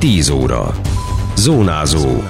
10 óra. Zónázó.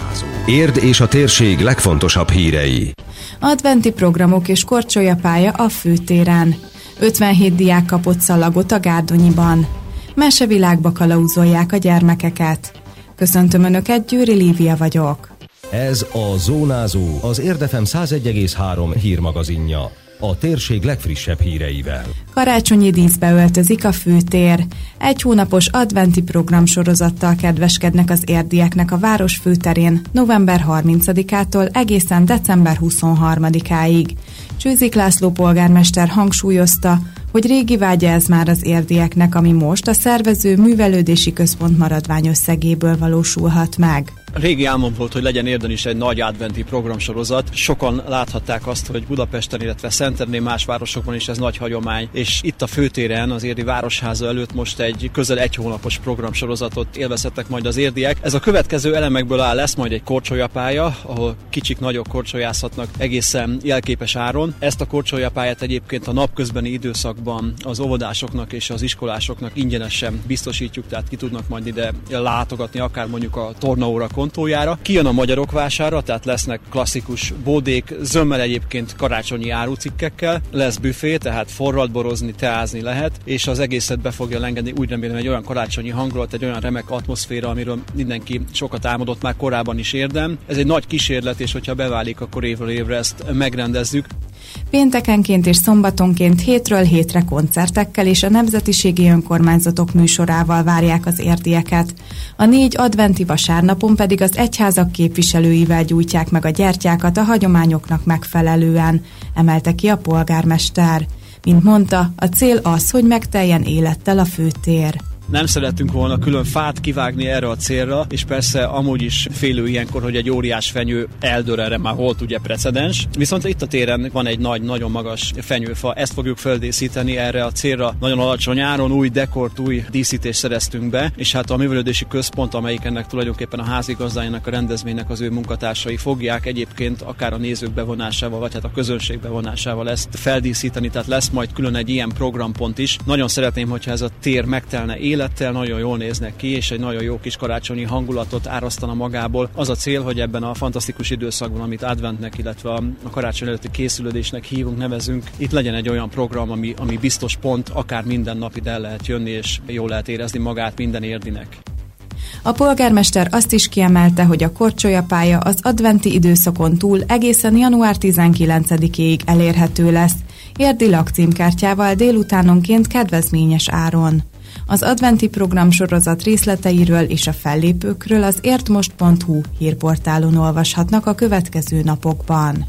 Érd és a térség legfontosabb hírei. Adventi programok és korcsolyapálya a főtéren. 57 diák kapott szalagot a Gárdonyiban. Mesevilágba kalauzolják a gyermekeket. Köszöntöm Önöket, Győri Lívia vagyok. Ez a Zónázó, az Érdefem 101,3 hírmagazinja a térség legfrissebb híreivel. Karácsonyi díszbe öltözik a főtér. Egy hónapos adventi programsorozattal kedveskednek az érdieknek a város főterén november 30-ától egészen december 23-áig. Csőzik László polgármester hangsúlyozta, hogy régi vágya ez már az érdieknek, ami most a szervező művelődési központ maradványösszegéből valósulhat meg. Régi álmom volt, hogy legyen érden is egy nagy adventi programsorozat. Sokan láthatták azt, hogy Budapesten, illetve Szentendrén más városokban is ez nagy hagyomány, és itt a főtéren, az érdi városháza előtt most egy közel egy hónapos programsorozatot élvezhetnek majd az érdiek. Ez a következő elemekből áll, lesz majd egy korcsolyapálya, ahol kicsik nagyok korcsolyázhatnak egészen jelképes áron. Ezt a korcsolyapályát egyébként a napközbeni időszakban az óvodásoknak és az iskolásoknak ingyenesen biztosítjuk, tehát ki tudnak majd ide látogatni, akár mondjuk a tornaóra kontójára. Kijön a magyarok vására, tehát lesznek klasszikus bódék, zömmel egyébként karácsonyi árucikkekkel, lesz büfé, tehát forralt borozni, teázni lehet, és az egészet be fogja lengedni, úgy remélem egy olyan karácsonyi hangulat, egy olyan remek atmoszféra, amiről mindenki sokat álmodott már korábban is érdem. Ez egy nagy kísérlet, és hogyha beválik, akkor évről évre ezt megrendezzük. Péntekenként és szombatonként hétről hétre koncertekkel és a nemzetiségi önkormányzatok műsorával várják az érdieket. A négy adventi vasárnapon pedig az egyházak képviselőivel gyújtják meg a gyertyákat a hagyományoknak megfelelően, emelte ki a polgármester. Mint mondta, a cél az, hogy megteljen élettel a főtér nem szerettünk volna külön fát kivágni erre a célra, és persze amúgy is félő ilyenkor, hogy egy óriás fenyő eldől erre már volt ugye precedens. Viszont itt a téren van egy nagy, nagyon magas fenyőfa, ezt fogjuk földészíteni erre a célra. Nagyon alacsony áron új dekort, új díszítést szereztünk be, és hát a művelődési központ, amelyik ennek tulajdonképpen a házigazdájának, a rendezvénynek az ő munkatársai fogják egyébként akár a nézők bevonásával, vagy hát a közönség bevonásával ezt feldíszíteni, tehát lesz majd külön egy ilyen programpont is. Nagyon szeretném, hogyha ez a tér megtelne élet, élettel, nagyon jól néznek ki, és egy nagyon jó kis karácsonyi hangulatot árasztana magából. Az a cél, hogy ebben a fantasztikus időszakban, amit adventnek, illetve a karácsony előtti készülődésnek hívunk, nevezünk, itt legyen egy olyan program, ami, ami biztos pont, akár minden nap ide lehet jönni, és jól lehet érezni magát minden érdinek. A polgármester azt is kiemelte, hogy a korcsolyapálya az adventi időszakon túl egészen január 19-ig elérhető lesz, érdi lakcímkártyával délutánonként kedvezményes áron. Az adventi program sorozat részleteiről és a fellépőkről az értmost.hu hírportálon olvashatnak a következő napokban.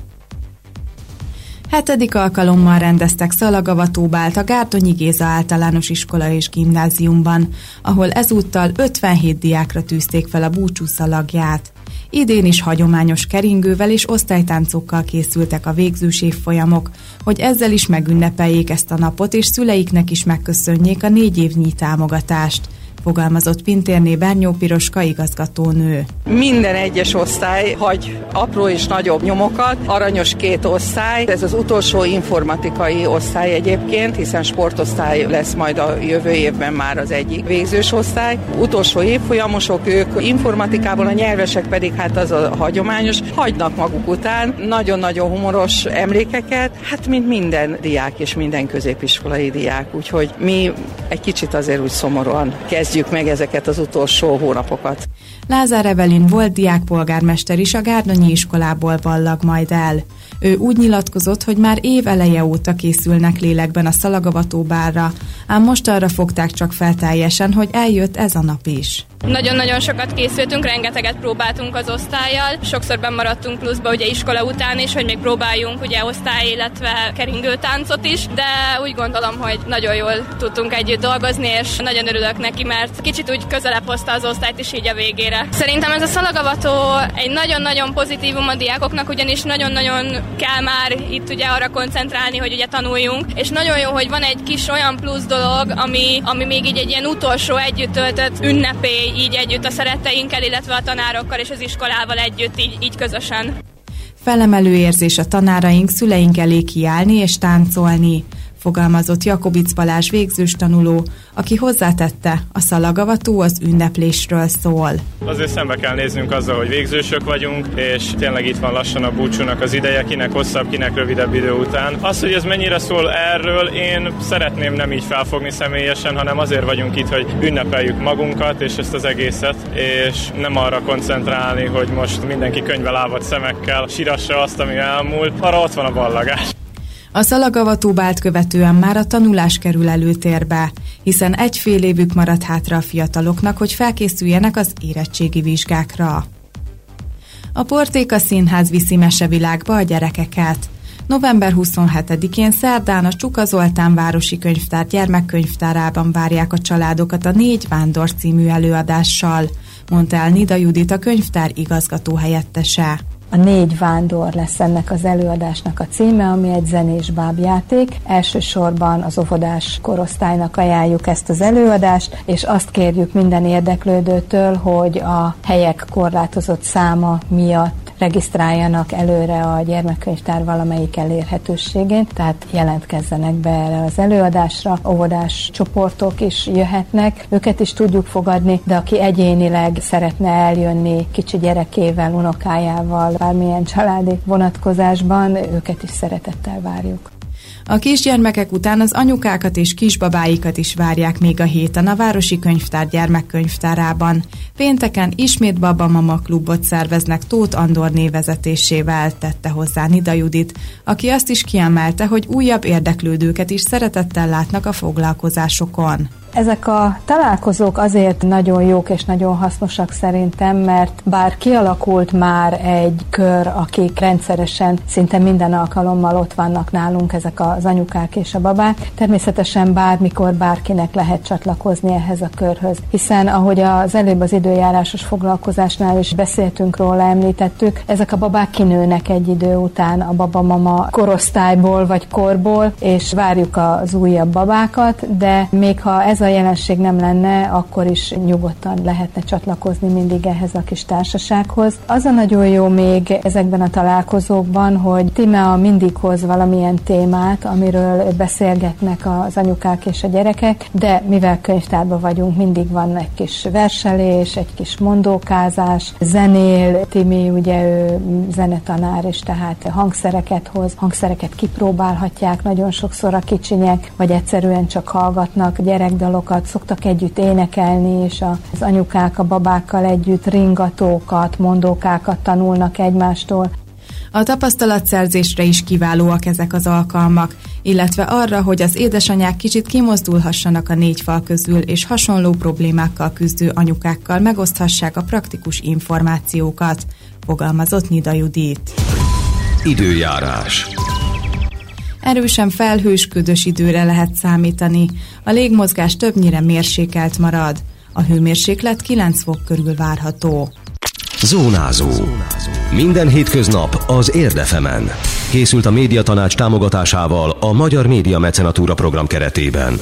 Hetedik alkalommal rendeztek szalagavatóbált a Gárdonyi Géza általános iskola és gimnáziumban, ahol ezúttal 57 diákra tűzték fel a búcsú szalagját. Idén is hagyományos keringővel és osztálytáncokkal készültek a végzős évfolyamok, hogy ezzel is megünnepeljék ezt a napot, és szüleiknek is megköszönjék a négy évnyi támogatást fogalmazott Pintérné Bernyó Piroska igazgatónő. Minden egyes osztály hagy apró és nagyobb nyomokat, aranyos két osztály, ez az utolsó informatikai osztály egyébként, hiszen sportosztály lesz majd a jövő évben már az egyik végzős osztály. Utolsó évfolyamosok, ők informatikában, a nyelvesek pedig hát az a hagyományos, hagynak maguk után nagyon-nagyon humoros emlékeket, hát mint minden diák és minden középiskolai diák, úgyhogy mi egy kicsit azért úgy szomorúan kezdjük kezdjük meg ezeket az utolsó hónapokat. Lázár Evelin volt diákpolgármester is a Gárdonyi iskolából vallag majd el. Ő úgy nyilatkozott, hogy már év eleje óta készülnek lélekben a szalagavatóbárra, ám most arra fogták csak fel teljesen, hogy eljött ez a nap is. Nagyon-nagyon sokat készültünk, rengeteget próbáltunk az osztályjal, sokszor maradtunk pluszba ugye iskola után is, hogy még próbáljunk ugye osztály, illetve keringő táncot is, de úgy gondolom, hogy nagyon jól tudtunk együtt dolgozni, és nagyon örülök neki, mert kicsit úgy közelebb hozta az osztályt is így a végére. Szerintem ez a szalagavató egy nagyon-nagyon pozitívum a diákoknak, ugyanis nagyon-nagyon kell már itt ugye arra koncentrálni, hogy ugye tanuljunk, és nagyon jó, hogy van egy kis olyan plusz dolog, ami, ami még így egy ilyen utolsó együtt töltött ünnepé így együtt a szeretteinkkel, illetve a tanárokkal és az iskolával együtt, így, így közösen. Felemelő érzés a tanáraink szüleink elé kiállni és táncolni. Fogalmazott Jakobic Balázs végzős tanuló, aki hozzátette, a szalagavató az ünneplésről szól. Azért szembe kell néznünk azzal, hogy végzősök vagyunk, és tényleg itt van lassan a búcsúnak az ideje, kinek hosszabb, kinek rövidebb idő után. Az, hogy ez mennyire szól erről, én szeretném nem így felfogni személyesen, hanem azért vagyunk itt, hogy ünnepeljük magunkat és ezt az egészet, és nem arra koncentrálni, hogy most mindenki könyve lávad szemekkel sírassa azt, ami elmúlt. Arra ott van a ballagás. A szalagavatóbált követően már a tanulás kerül előtérbe, hiszen egy fél évük marad hátra a fiataloknak, hogy felkészüljenek az érettségi vizsgákra. A Portéka Színház viszi mesevilágba a gyerekeket. November 27-én szerdán a Csuka Zoltán Városi Könyvtár gyermekkönyvtárában várják a családokat a Négy Vándor című előadással, mondta el Nida Judit a könyvtár igazgató helyettese. A négy vándor lesz ennek az előadásnak a címe, ami egy zenés bábjáték. Elsősorban az óvodás korosztálynak ajánljuk ezt az előadást, és azt kérjük minden érdeklődőtől, hogy a helyek korlátozott száma miatt regisztráljanak előre a gyermekkönyvtár valamelyik elérhetőségén, tehát jelentkezzenek be erre az előadásra. Óvodás csoportok is jöhetnek, őket is tudjuk fogadni, de aki egyénileg szeretne eljönni kicsi gyerekével, unokájával, bármilyen családi vonatkozásban, őket is szeretettel várjuk. A kisgyermekek után az anyukákat és kisbabáikat is várják még a héten a Városi Könyvtár gyermekkönyvtárában. Pénteken ismét Baba Mama klubot szerveznek Tóth Andor névezetésével, tette hozzá Nida Judit, aki azt is kiemelte, hogy újabb érdeklődőket is szeretettel látnak a foglalkozásokon. Ezek a találkozók azért nagyon jók és nagyon hasznosak szerintem, mert bár kialakult már egy kör, akik rendszeresen szinte minden alkalommal ott vannak nálunk, ezek az anyukák és a babák, természetesen bármikor bárkinek lehet csatlakozni ehhez a körhöz. Hiszen ahogy az előbb az időjárásos foglalkozásnál is beszéltünk róla, említettük, ezek a babák kinőnek egy idő után a babamama korosztályból vagy korból, és várjuk az újabb babákat, de még ha ez a jelenség nem lenne, akkor is nyugodtan lehetne csatlakozni mindig ehhez a kis társasághoz. Az a nagyon jó még ezekben a találkozókban, hogy Timea mindig hoz valamilyen témát, amiről beszélgetnek az anyukák és a gyerekek, de mivel könyvtárban vagyunk, mindig van egy kis verselés, egy kis mondókázás, zenél, Timi ugye ő zenetanár, és tehát hangszereket hoz, hangszereket kipróbálhatják nagyon sokszor a kicsinyek, vagy egyszerűen csak hallgatnak gyerekdalok dalokat, szoktak együtt énekelni, és az anyukák a babákkal együtt ringatókat, mondókákat tanulnak egymástól. A tapasztalatszerzésre is kiválóak ezek az alkalmak, illetve arra, hogy az édesanyák kicsit kimozdulhassanak a négy fal közül, és hasonló problémákkal küzdő anyukákkal megoszthassák a praktikus információkat, fogalmazott Nida Judit. Időjárás. Erősen felhős, ködös időre lehet számítani. A légmozgás többnyire mérsékelt marad. A hőmérséklet 9 fok körül várható. Zónázó. Minden hétköznap az Érdefemen. Készült a médiatanács támogatásával a Magyar Média Mecenatúra program keretében.